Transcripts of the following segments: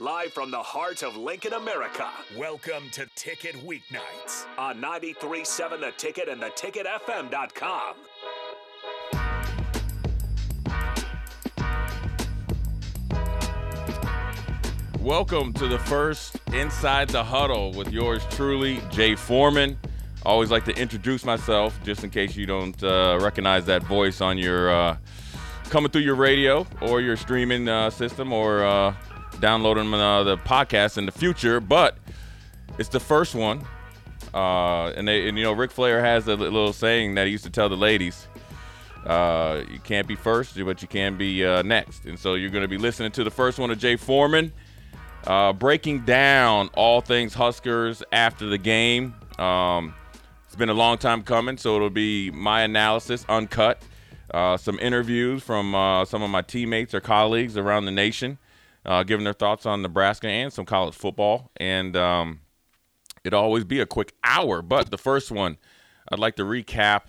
live from the heart of Lincoln, America. Welcome to Ticket Weeknights. On 93.7 The Ticket and theticketfm.com. Welcome to the first Inside the Huddle with yours truly, Jay Foreman. Always like to introduce myself just in case you don't uh, recognize that voice on your uh, coming through your radio or your streaming uh, system or uh, downloading uh, the podcast in the future. But it's the first one, uh, and, they, and you know Ric Flair has a little saying that he used to tell the ladies. you can't be first, but you can be next. And so you're going to be listening to the first one of Jay Foreman uh, breaking down all things Huskers after the game. Um, it's been a long time coming, so it'll be my analysis uncut, uh, some interviews from uh, some of my teammates or colleagues around the nation, uh, giving their thoughts on Nebraska and some college football. And um, it'll always be a quick hour, but the first one, I'd like to recap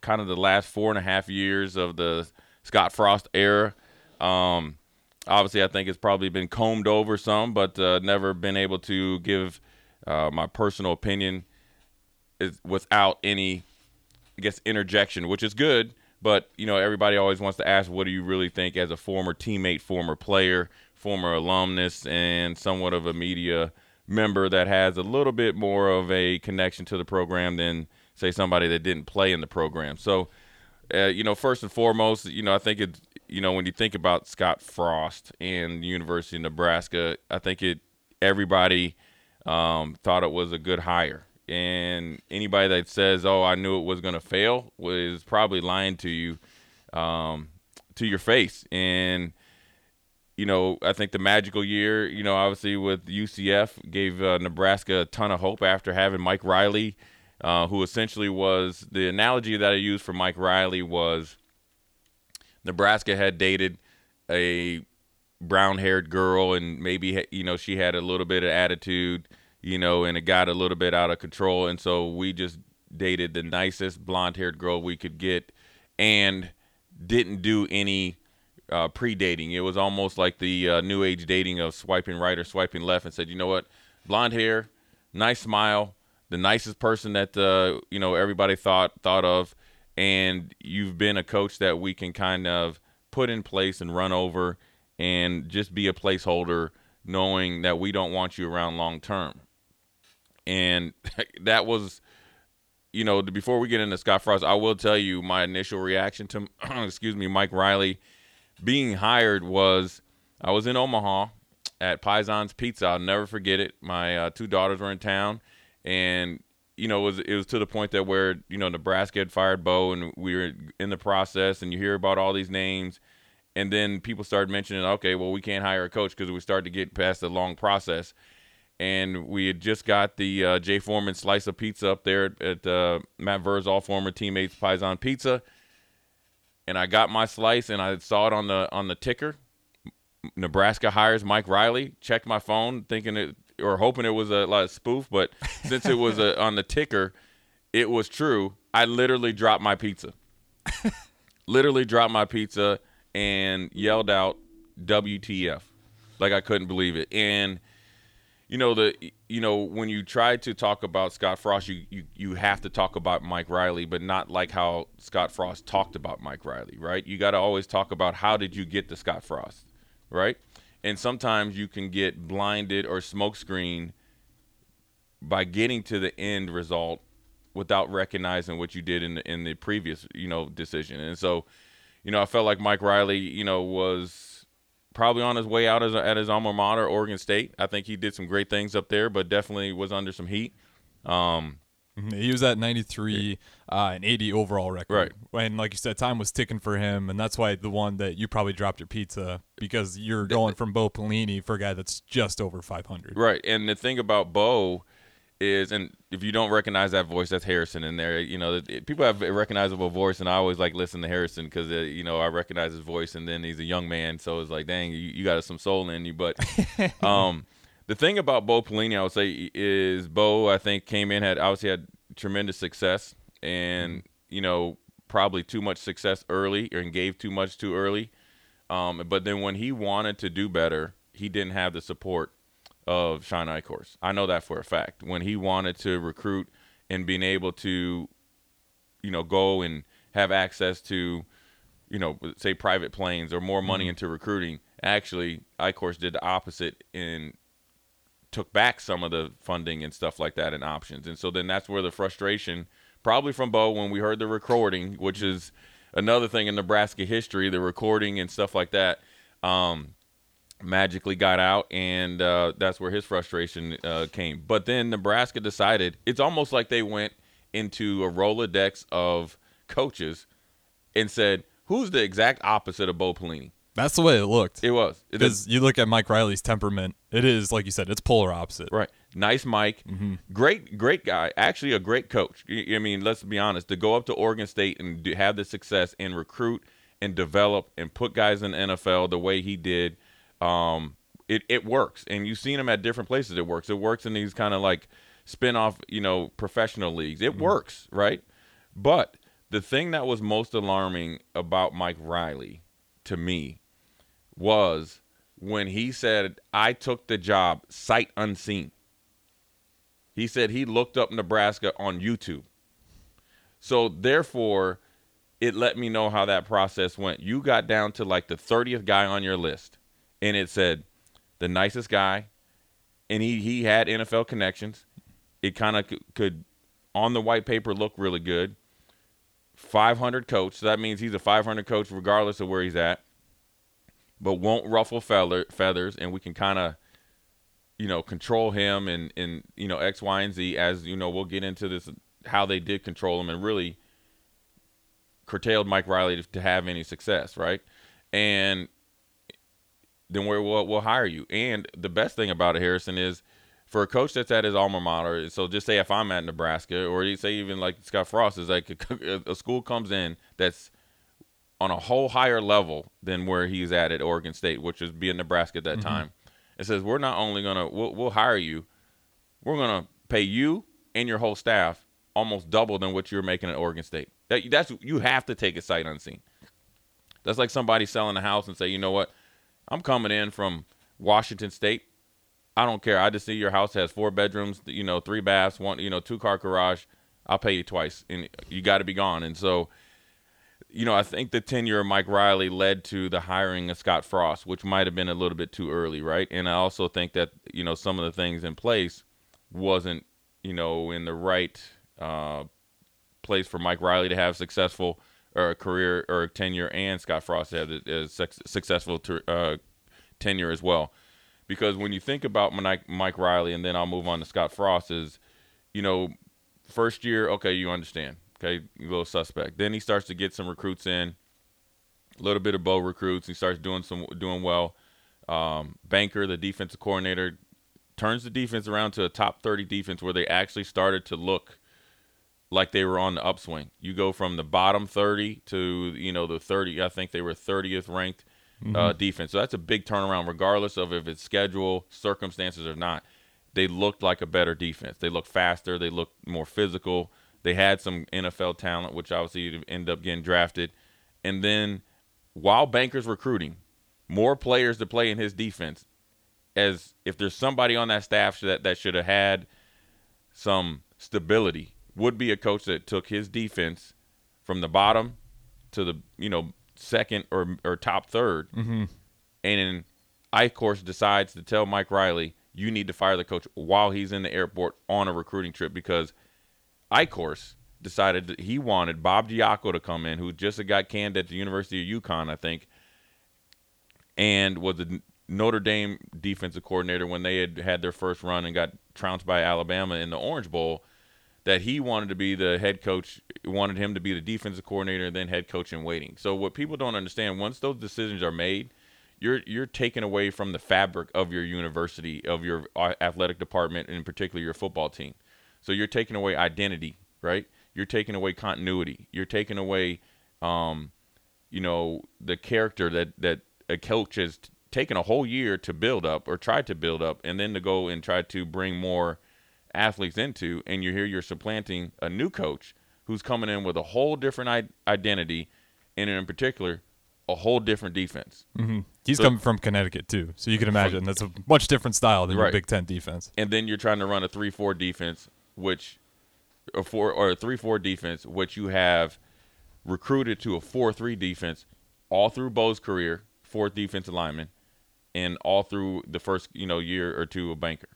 kind of the last four and a half years of the Scott Frost era. Um, obviously, I think it's probably been combed over some, but uh, never been able to give uh, my personal opinion without any, I guess, interjection, which is good. But you know, everybody always wants to ask, what do you really think as a former teammate, former player, former alumnus, and somewhat of a media member that has a little bit more of a connection to the program than say somebody that didn't play in the program. So, uh, you know, first and foremost, you know, I think it you know, when you think about Scott Frost and University of Nebraska, I think it everybody um, thought it was a good hire. And anybody that says, "Oh, I knew it was going to fail," was probably lying to you, um, to your face. And you know, I think the magical year, you know, obviously with UCF gave uh, Nebraska a ton of hope after having Mike Riley, uh, who essentially was the analogy that I used for Mike Riley was Nebraska had dated a brown-haired girl, and maybe you know she had a little bit of attitude, you know, and it got a little bit out of control, and so we just dated the nicest blonde-haired girl we could get, and didn't do any uh, pre-dating. It was almost like the uh, new age dating of swiping right or swiping left, and said, you know what, blonde hair, nice smile, the nicest person that uh, you know everybody thought thought of and you've been a coach that we can kind of put in place and run over and just be a placeholder knowing that we don't want you around long term. And that was you know, before we get into Scott Frost, I will tell you my initial reaction to excuse me, Mike Riley being hired was I was in Omaha at Paisan's Pizza. I'll never forget it. My uh, two daughters were in town, and you know, it was it was to the point that where you know Nebraska had fired Bo, and we were in the process, and you hear about all these names, and then people started mentioning, okay, well, we can't hire a coach because we started to get past the long process, and we had just got the uh, Jay Foreman slice of pizza up there at uh, Matt all former teammates Paisan Pizza, and I got my slice, and I saw it on the on the ticker. Nebraska hires Mike Riley. Checked my phone, thinking it or hoping it was a like, spoof, but since it was a, on the ticker, it was true. I literally dropped my pizza. literally dropped my pizza and yelled out WTF. Like I couldn't believe it. And you know the you know when you try to talk about Scott Frost, you, you you have to talk about Mike Riley, but not like how Scott Frost talked about Mike Riley, right? You got to always talk about how did you get to Scott Frost, right? and sometimes you can get blinded or smokescreen by getting to the end result without recognizing what you did in the in the previous you know decision. And so, you know, I felt like Mike Riley, you know, was probably on his way out as, at his alma mater, Oregon State. I think he did some great things up there, but definitely was under some heat. Um, Mm-hmm. He was at 93 uh, and 80 overall record. Right. And like you said, time was ticking for him, and that's why the one that you probably dropped your pizza because you're going from Bo Pelini for a guy that's just over 500. Right. And the thing about Bo is, and if you don't recognize that voice, that's Harrison in there. You know, people have a recognizable voice, and I always like listen to Harrison because uh, you know I recognize his voice, and then he's a young man, so it's like, dang, you, you got some soul in you. But um, the thing about Bo Pelini, I would say, is Bo, I think, came in, had obviously had tremendous success and, you know, probably too much success early and gave too much too early. Um, but then when he wanted to do better, he didn't have the support of Shawn Eichorst. I know that for a fact. When he wanted to recruit and being able to, you know, go and have access to, you know, say private planes or more money into recruiting, actually Eichhorst did the opposite and took back some of the funding and stuff like that and options. And so then that's where the frustration, probably from Bo, when we heard the recording, which is another thing in Nebraska history, the recording and stuff like that. Um, magically got out, and uh, that's where his frustration uh, came. But then Nebraska decided it's almost like they went into a Rolodex of coaches and said, "Who's the exact opposite of Bo Pelini?" That's the way it looked. It was Because you look at Mike Riley's temperament, it is like you said, it's polar opposite. Right. Nice Mike. Great, great guy. Actually, a great coach. I mean, let's be honest. To go up to Oregon State and have the success and recruit and develop and put guys in the NFL the way he did, um, it, it works. And you've seen them at different places. It works. It works in these kind of like spin off, you know, professional leagues. It works, right? But the thing that was most alarming about Mike Riley to me was when he said, I took the job sight unseen. He said he looked up Nebraska on YouTube. So therefore, it let me know how that process went. You got down to like the 30th guy on your list, and it said the nicest guy, and he, he had NFL connections. It kind of c- could, on the white paper, look really good. 500 coach, so that means he's a 500 coach regardless of where he's at but won't ruffle feather, feathers, and we can kind of, you know, control him and and you know X, Y, and Z. As you know, we'll get into this how they did control him and really curtailed Mike Riley to, to have any success, right? And then we're, we'll we'll hire you. And the best thing about it, Harrison, is for a coach that's at his alma mater. So just say if I'm at Nebraska, or you say even like Scott Frost is like a, a school comes in that's on a whole higher level than where he's at at Oregon State, which is being Nebraska at that mm-hmm. time. It says we're not only gonna we'll, we'll hire you, we're gonna pay you and your whole staff almost double than what you're making at Oregon State. That that's you have to take it sight unseen. That's like somebody selling a house and say, you know what, I'm coming in from Washington State. I don't care. I just see your house has four bedrooms, you know, three baths, one, you know, two car garage. I'll pay you twice, and you got to be gone. And so you know, I think the tenure of Mike Riley led to the hiring of Scott Frost, which might have been a little bit too early, right? And I also think that you know some of the things in place wasn't you know in the right uh, place for Mike Riley to have successful or a career or a tenure, and Scott Frost had a, a successful ter- uh, tenure as well. Because when you think about Mike, Mike Riley, and then I'll move on to Scott Frost, is you know first year, okay, you understand. Okay, a little suspect. Then he starts to get some recruits in, a little bit of Bo recruits. He starts doing some doing well. Um, Banker, the defensive coordinator, turns the defense around to a top 30 defense where they actually started to look like they were on the upswing. You go from the bottom 30 to you know the 30. I think they were 30th ranked uh, defense. So that's a big turnaround, regardless of if it's schedule, circumstances, or not. They looked like a better defense. They looked faster. They looked more physical. They had some NFL talent, which obviously ended up getting drafted. And then while Banker's recruiting more players to play in his defense, as if there's somebody on that staff that, that should have had some stability, would be a coach that took his defense from the bottom to the you know second or or top 3rd mm-hmm. and then Eichorst decides to tell Mike Riley, you need to fire the coach while he's in the airport on a recruiting trip because Eichorst decided that he wanted Bob Diaco to come in, who just got canned at the University of UConn, I think, and was the Notre Dame defensive coordinator when they had had their first run and got trounced by Alabama in the Orange Bowl. That he wanted to be the head coach, wanted him to be the defensive coordinator and then head coach in waiting. So what people don't understand, once those decisions are made, you're you're taken away from the fabric of your university, of your athletic department, and in particular your football team. So you're taking away identity, right? You're taking away continuity. You're taking away, um, you know, the character that that a coach has taken a whole year to build up or tried to build up, and then to go and try to bring more athletes into. And you're here, you're supplanting a new coach who's coming in with a whole different I- identity, and in particular, a whole different defense. Mm-hmm. He's So- coming from Connecticut too, so you can imagine that's a much different style than your Big Ten defense. and then you're trying to run a three-four defense, which a four or a three-four defense, which you have recruited to a four-three defense all through Bo's career, fourth defensive lineman, and all through the first you know year or two of Banker,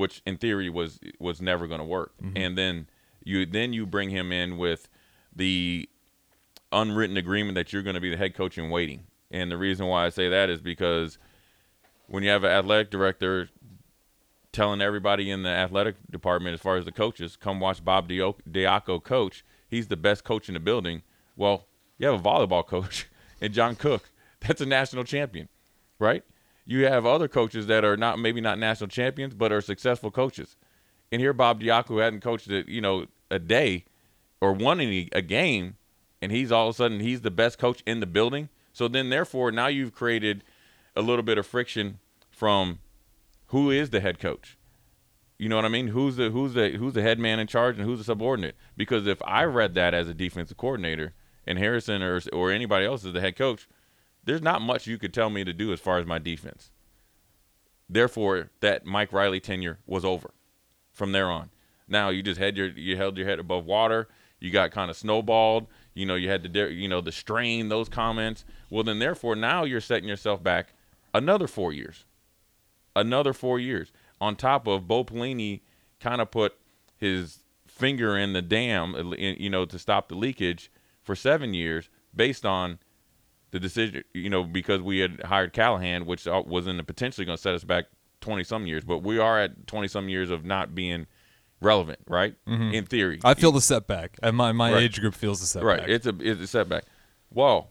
which in theory was was never going to work. Mm-hmm. And then you then you bring him in with the unwritten agreement that you're going to be the head coach in waiting. And the reason why I say that is because when you have an athletic director telling everybody in the athletic department, as far as the coaches, come watch Bob Diaco coach. He's the best coach in the building. Well, you have a volleyball coach and John Cook. That's a national champion, right? You have other coaches that are not maybe not national champions, but are successful coaches. And here, Bob Diaco hadn't coached it, you know, a day or won any a game, and he's all of a sudden he's the best coach in the building. So then, therefore, now you've created a little bit of friction from who is the head coach. You know what I mean? Who's the who's the who's the head man in charge and who's the subordinate? Because if I read that as a defensive coordinator and Harrison or or anybody else is the head coach, there's not much you could tell me to do as far as my defense. Therefore, that Mike Riley tenure was over from there on. Now you just had your you held your head above water. You got kind of snowballed. You know you had de- you know the strain those comments. Well then therefore now you're setting yourself back another four years, another four years on top of Bo Pelini kind of put his finger in the dam, you know, to stop the leakage for seven years based on the decision, you know, because we had hired Callahan, which uh, was in potentially going to set us back 20 some years, but we are at 20 some years of not being relevant, right? In theory. I feel the setback. And my my Right. age group feels the setback. Right. It's a it's a setback. Well,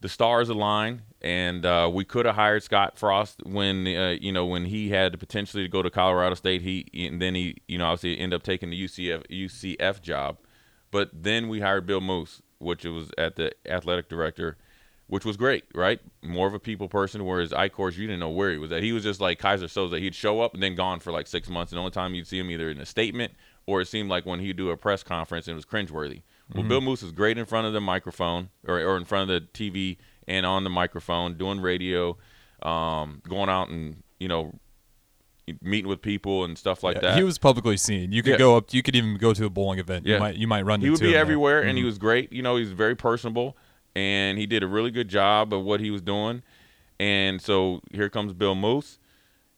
the stars align, and uh, we could have hired Scott Frost when uh, you know when he had the potentially to go to Colorado State. He and then he you know obviously ended up taking the UCF UCF job, but then we hired Bill Moos, which was at the athletic director. Which was great, right? More of a people person. Whereas Eichorst, you didn't know where he was at. He was just like Keyser Soze. He'd show up and then gone for like six months. And the only time you'd see him either in a statement or it seemed like when he'd do a press conference and it was cringeworthy. Well, Bill Moos is great in front of the microphone or, or in front of the TV and on the microphone, doing radio, um, going out and you know meeting with people and stuff like Yeah, that. He was publicly seen. You could Yeah. go up. You could even go to a bowling event. Yeah. You might you might run. he would be him there. everywhere, and Mm-hmm. he was great. You know, he's very personable, and he did a really good job of what he was doing. And so here comes Bill Moos,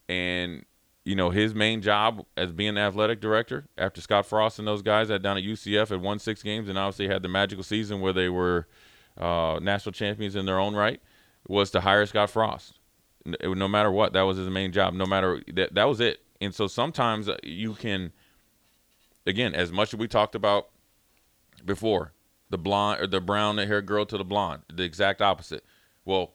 and you know his main job as being the athletic director after Scott Frost and those guys had down at UCF had won six games, and obviously had the magical season where they were uh, national champions in their own right, was to hire Scott Frost. No matter what, that was his main job. No matter that, that was it. And so sometimes uh, you can, again, as much as we talked about before the blonde or the brown haired girl to the blonde the exact opposite. Well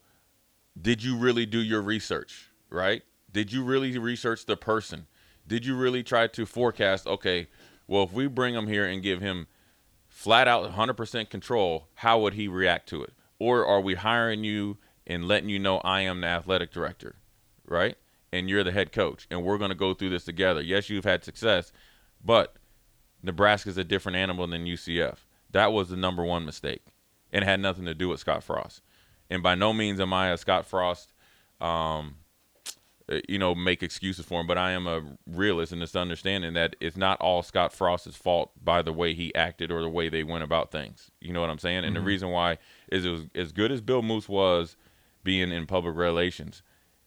did you really do your research right? Did you really research the person? Did you really try to forecast okay well if we bring him here and give him flat out 100% control how would he react to it? Or are we hiring you and letting you know i am the athletic director right? And you're the head coach and we're going to go through this together. Yes you've had success but Nebraska's a different animal than UCF. That was the number one mistake, and it had nothing to do with Scott Frost. And by no means am I a Scott Frost, um, uh, you know, make excuses for him. But I am a realist in this understanding that it's not all Scott Frost's fault by the way he acted or the way they went about things. You know what I'm saying? And the reason why is it was as good as Bill Moos was being in public relations,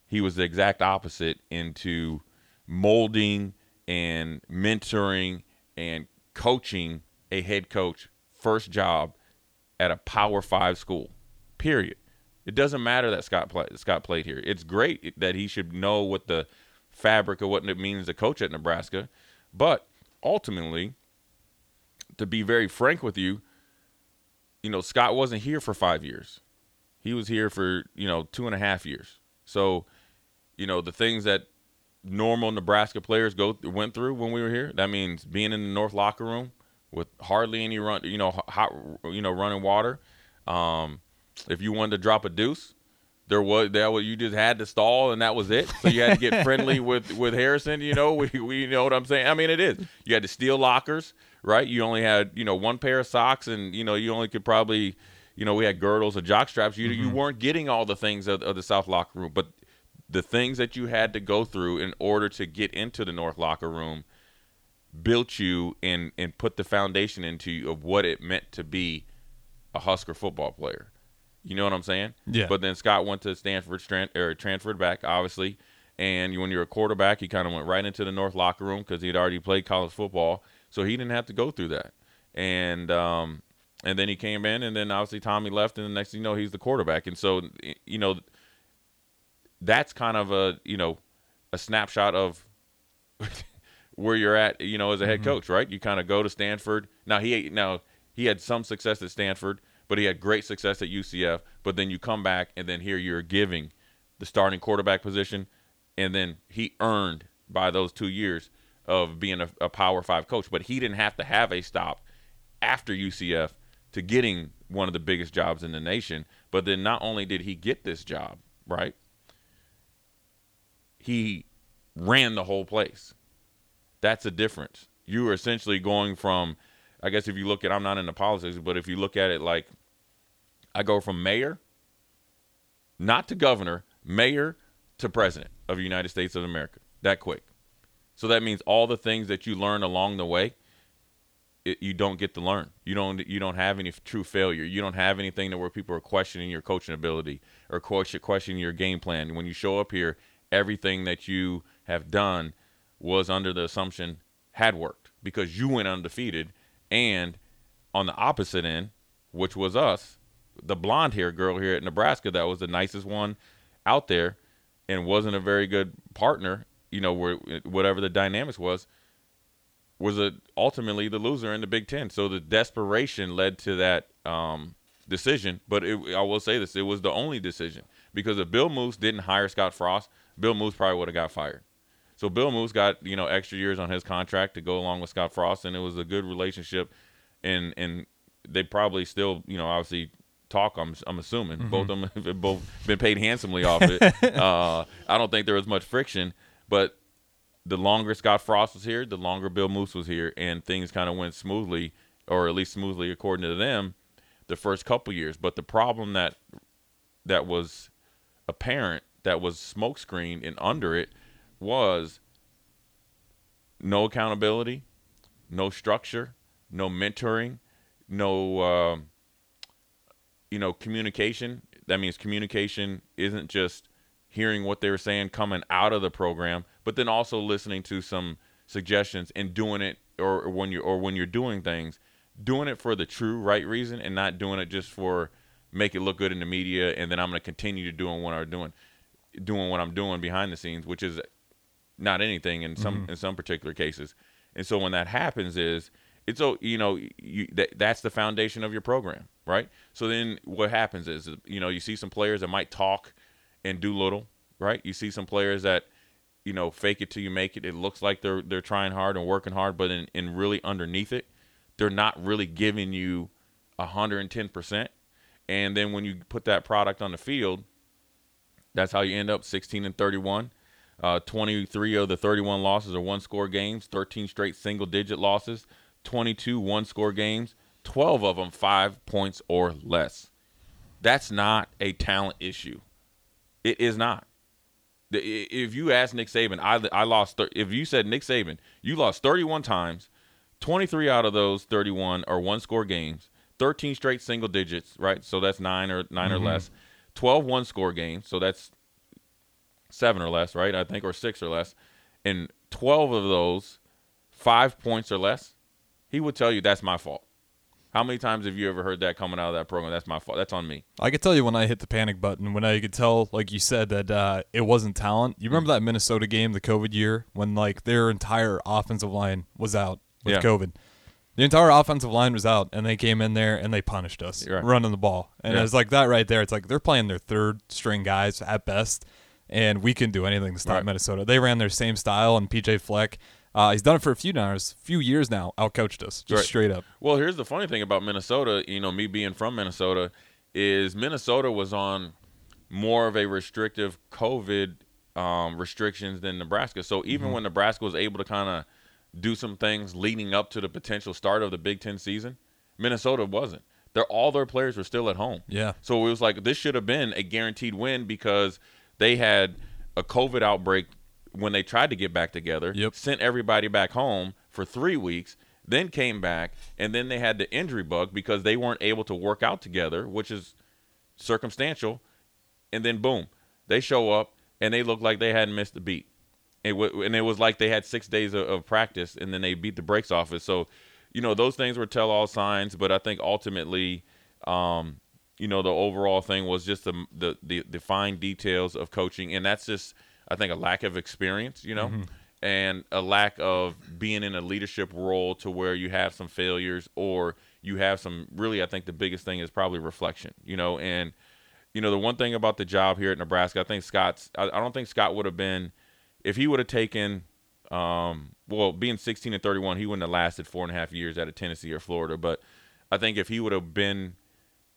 he was the exact opposite into molding and mentoring and coaching a head coach first job at a power five school period. It doesn't matter that scott play, scott played here. It's great that he should know what the fabric of what it means to coach at nebraska but ultimately to be very frank with you you know scott wasn't here for five years. He was here for you know two and a half years. So you know the things that normal Nebraska players go went through when we were here. That means being in the north locker room with hardly any run, you know, hot, you know, running water. Um, if you wanted to drop a deuce, there was that was you just had to stall and that was it. So you had to get friendly with with Harrison. You know, we we know what I'm saying. I mean, it is. You had to steal lockers, right? You only had you know one pair of socks, and you know you only could probably you know, we had girdles and jock straps. You you weren't getting all the things of, of the South locker room, but the things that you had to go through in order to get into the North locker room built you and and put the foundation into you of what it meant to be a Husker football player. You know what I'm saying? Yeah. But then Scott went to Stanford, or transferred back, obviously. And when you're a quarterback, he kind of went right into the North locker room because he'd already played college football, so he didn't have to go through that. And um, and then he came in, and then obviously Tommie left, and the next thing you know, he's the quarterback. And so, you know, that's kind of a you know a snapshot of where you're at, you know, as a head mm-hmm. coach, right? You kind of go to Stanford. Now he now he had some success at Stanford, but he had great success at UCF. But then you come back, and then here you're giving the starting quarterback position, and then he earned by those two years of being a, a Power Five coach. But he didn't have to have a stop after UCF to getting one of the biggest jobs in the nation. But then not only did he get this job, right? He ran the whole place. That's a difference. You are essentially going from, I guess if you look at, I'm not into politics, but if you look at it like, I go from mayor, not to governor, mayor to president of the United States of America. That quick. So that means all the things that you learn along the way, it, you don't get to learn. You don't you don't have any true failure. You don't have anything where people are questioning your coaching ability or question questioning your game plan. When you show up here, everything that you have done was under the assumption had worked because you went undefeated and on the opposite end, which was us, the blonde hair girl here at Nebraska that was the nicest one out there and wasn't a very good partner, you know, where whatever the dynamics was, was a, ultimately the loser in the Big Ten. So the desperation led to that um, decision. But it, I will say this: it was the only decision because if Bill Moos didn't hire Scott Frost, Bill Moos probably would have got fired. So Bill Moos got you know extra years on his contract to go along with Scott Frost, and it was a good relationship, and and they probably still you know obviously talk. I'm I'm assuming both of them have both been paid handsomely off it. uh, I don't think there was much friction, but the longer Scott Frost was here, the longer Bill Moos was here, and things kind of went smoothly, or at least smoothly according to them, the first couple years. But the problem that that was apparent, that was smokescreen and under it, was no accountability, no structure, no mentoring, no um, you know communication. That means communication isn't just hearing what they were saying coming out of the program, but then also listening to some suggestions and doing it or, or when you're or when you're doing things, doing it for the true right reason and not doing it just for make it look good in the media and then I'm going to continue to doing what I'm doing doing what I'm doing behind the scenes, which is not anything in some mm-hmm. in some particular cases. And so when that happens is it's oh you know you that, that's the foundation of your program, right? So then what happens is you know you see some players that might talk and do little, right? You see some players that you know fake it till you make it. It looks like they're they're trying hard and working hard, but in, in really underneath it, they're not really giving you hundred and ten percent. And then when you put that product on the field, that's how you end up 16 and 31. Uh, 23 of the 31 losses are one score games, 13 straight single digit losses, 22 one score games, 12 of them five points or less. That's not a talent issue. It is not. If you ask Nick Saban, I, I lost. If you said Nick Saban, you lost 31 times, 23 out of those 31 are one score games, 13 straight single digits, right? So that's nine or 9 or less. 12 one score games, so that's seven or less, right? I think, or six or less. And 12 of those, five points or less, he would tell you that's my fault. How many times have you ever heard that coming out of that program? That's my fault. That's on me. I could tell you when I hit the panic button, when I could tell, like you said, that uh, it wasn't talent. You remember that Minnesota game, the COVID year, when like their entire offensive line was out with Yeah. COVID. The entire offensive line was out, and they came in there and they punished us Right. running the ball. And Yeah. it's like that right there. It's like they're playing their third string guys at best, and we couldn't do anything to stop Right. Minnesota. They ran their same style, and PJ Fleck, uh, he's done it for a few years, few years now. Outcoached us, just Right. straight up. Well, here's the funny thing about Minnesota. You know, me being from Minnesota, is Minnesota was on more of a restrictive COVID um, restrictions than Nebraska. So even when Nebraska was able to kind of do some things leading up to the potential start of the Big Ten season, Minnesota wasn't They're all their players were still at home. Yeah. So it was like this should have been a guaranteed win because they had a COVID outbreak when they tried to get back together. Yep. Sent everybody back home for three weeks, then came back, and then they had the injury bug because they weren't able to work out together, which is circumstantial. And then boom, they show up and they look like they hadn't missed a beat. It w- and it was like they had six days of, of practice and then they beat the brakes off it. So, you know, those things were tell all signs. But I think ultimately, um, you know, the overall thing was just the, the the the fine details of coaching, and that's just I think a lack of experience. You know. And a lack of being in a leadership role to where you have some failures or you have some really, I think the biggest thing is probably reflection, you know. And, you know, the one thing about the job here at Nebraska, I think Scott's, I, I don't think Scott would have been, if he would have taken, um, well, being 16 and 31, he wouldn't have lasted four and a half years out of Tennessee or Florida. But I think if he would have been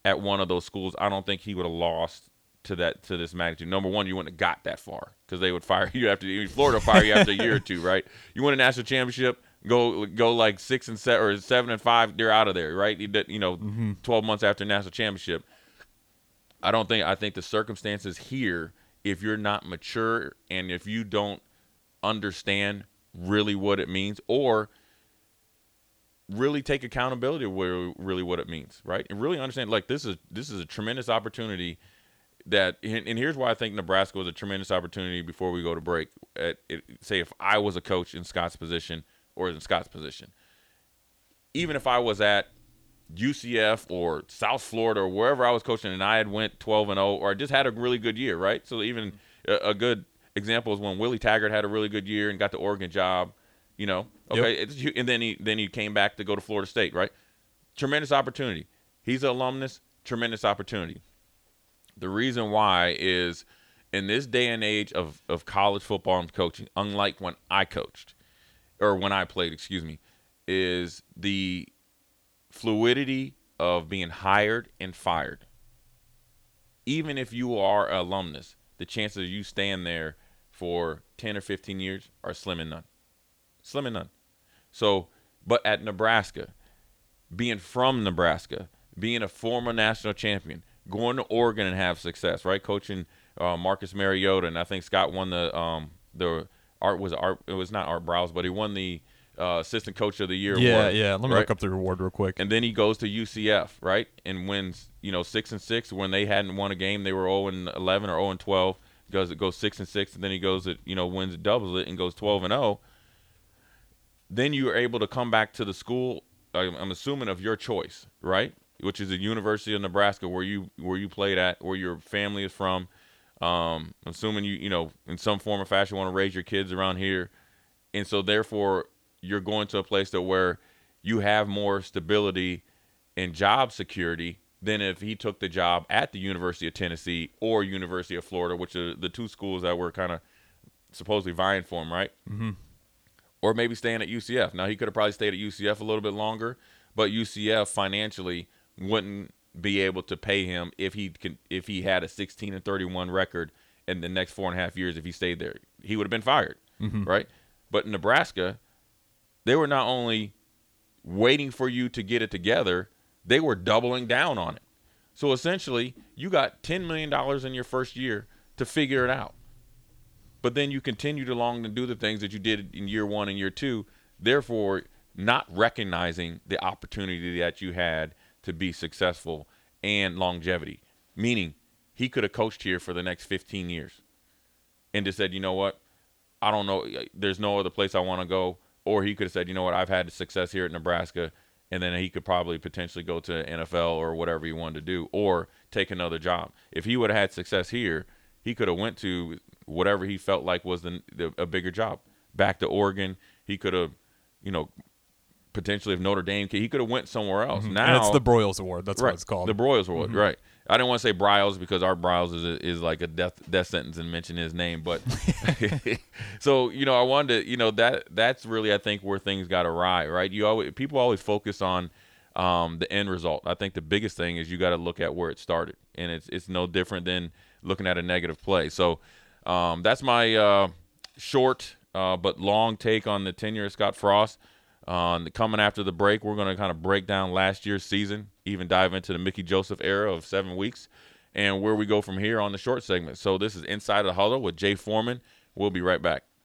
at one of those schools, I don't think he would have lost to that to this magnitude. Number one, you wouldn't have got that far because they would fire you after Florida fire you after a year or two, right? You win a national championship, go go like six and seven or seven and five, they're out of there, right? You, know, mm-hmm. twelve months after national championship. I don't think I think the circumstances here, if you're not mature and if you don't understand really what it means, or really take accountability of where really what it means, right? And really understand like this is this is a tremendous opportunity that and here's why I think Nebraska was a tremendous opportunity before we go to break. At, say if I was a coach in Scott's position or in Scott's position, even if I was at UCF or South Florida or wherever I was coaching and I had went 12 and 0 or I just had a really good year, right? So even a, a good example is when Willie Taggart had a really good year and got the Oregon job, you know. Okay, it's, and then he then he came back to go to Florida State, right? Tremendous opportunity. He's an alumnus, tremendous opportunity. The reason why is in this day and age of, of college football and coaching, unlike when I coached or when I played, excuse me, is the fluidity of being hired and fired. Even if you are an alumnus, the chances of you staying there for 10 or 15 years are slim and none. Slim and none. So, but at Nebraska, being from Nebraska, being a former national champion, going to Oregon and have success, right? Coaching uh, Marcus Mariota, and I think Scott won the um, the art was art. It was not Art Browse, but he won the uh, assistant coach of the year. Yeah, award, yeah. Let me right? look up the reward real quick. And then he goes to UCF, right, and wins. You know, six and six when they hadn't won a game. They were zero and eleven or zero and twelve. Goes it goes six and six, and then he goes it you know wins doubles it and goes twelve and zero. Then you are able to come back to the school. I'm assuming of your choice, right? Which is the University of Nebraska, where you where you played at, where your family is from. Um, I'm assuming you you know in some form or fashion want to raise your kids around here, and so therefore you're going to a place that where you have more stability and job security than if he took the job at the University of Tennessee or University of Florida, which are the two schools that were kind of supposedly vying for him, right? Mm-hmm. Or maybe staying at UCF. Now he could have probably stayed at UCF a little bit longer, but UCF financially wouldn't be able to pay him if he can if he had a 16 and 31 record in the next four and a half years if he stayed there. He would have been fired, mm-hmm. right? But in Nebraska, they were not only waiting for you to get it together, they were doubling down on it. So essentially, you got $10 million in your first year to figure it out. But then you continued along to do the things that you did in year one and year two, therefore, not recognizing the opportunity that you had to be successful and longevity. Meaning, he could have coached here for the next 15 years and just said, you know what, I don't know, there's no other place I want to go. Or he could have said, you know what, I've had success here at Nebraska, and then he could probably potentially go to NFL or whatever he wanted to do, or take another job. If he would have had success here, he could have went to whatever he felt like was the, the a bigger job. Back to Oregon, he could have, you know, potentially if Notre Dame, he could have went somewhere else. Now Mm-hmm. and it's the Broyles Award. That's right, what it's called. The Broyles Award, right? I didn't want to say Briles because Art Briles is a, is like a death death sentence and mention his name, but so you know I wanted to you know that that's really I think where things got awry, right? You always people always focus on um, the end result. I think the biggest thing is you got to look at where it started, and it's it's no different than looking at a negative play. So um, that's my uh, short uh, but long take on the tenure of Scott Frost. On coming after the break, we're going to kind of break down last year's season, even dive into the Mickey Joseph era of seven weeks, and where we go from here on the short segment. So this is Inside the Huddle with Jay Foreman. We'll be right back.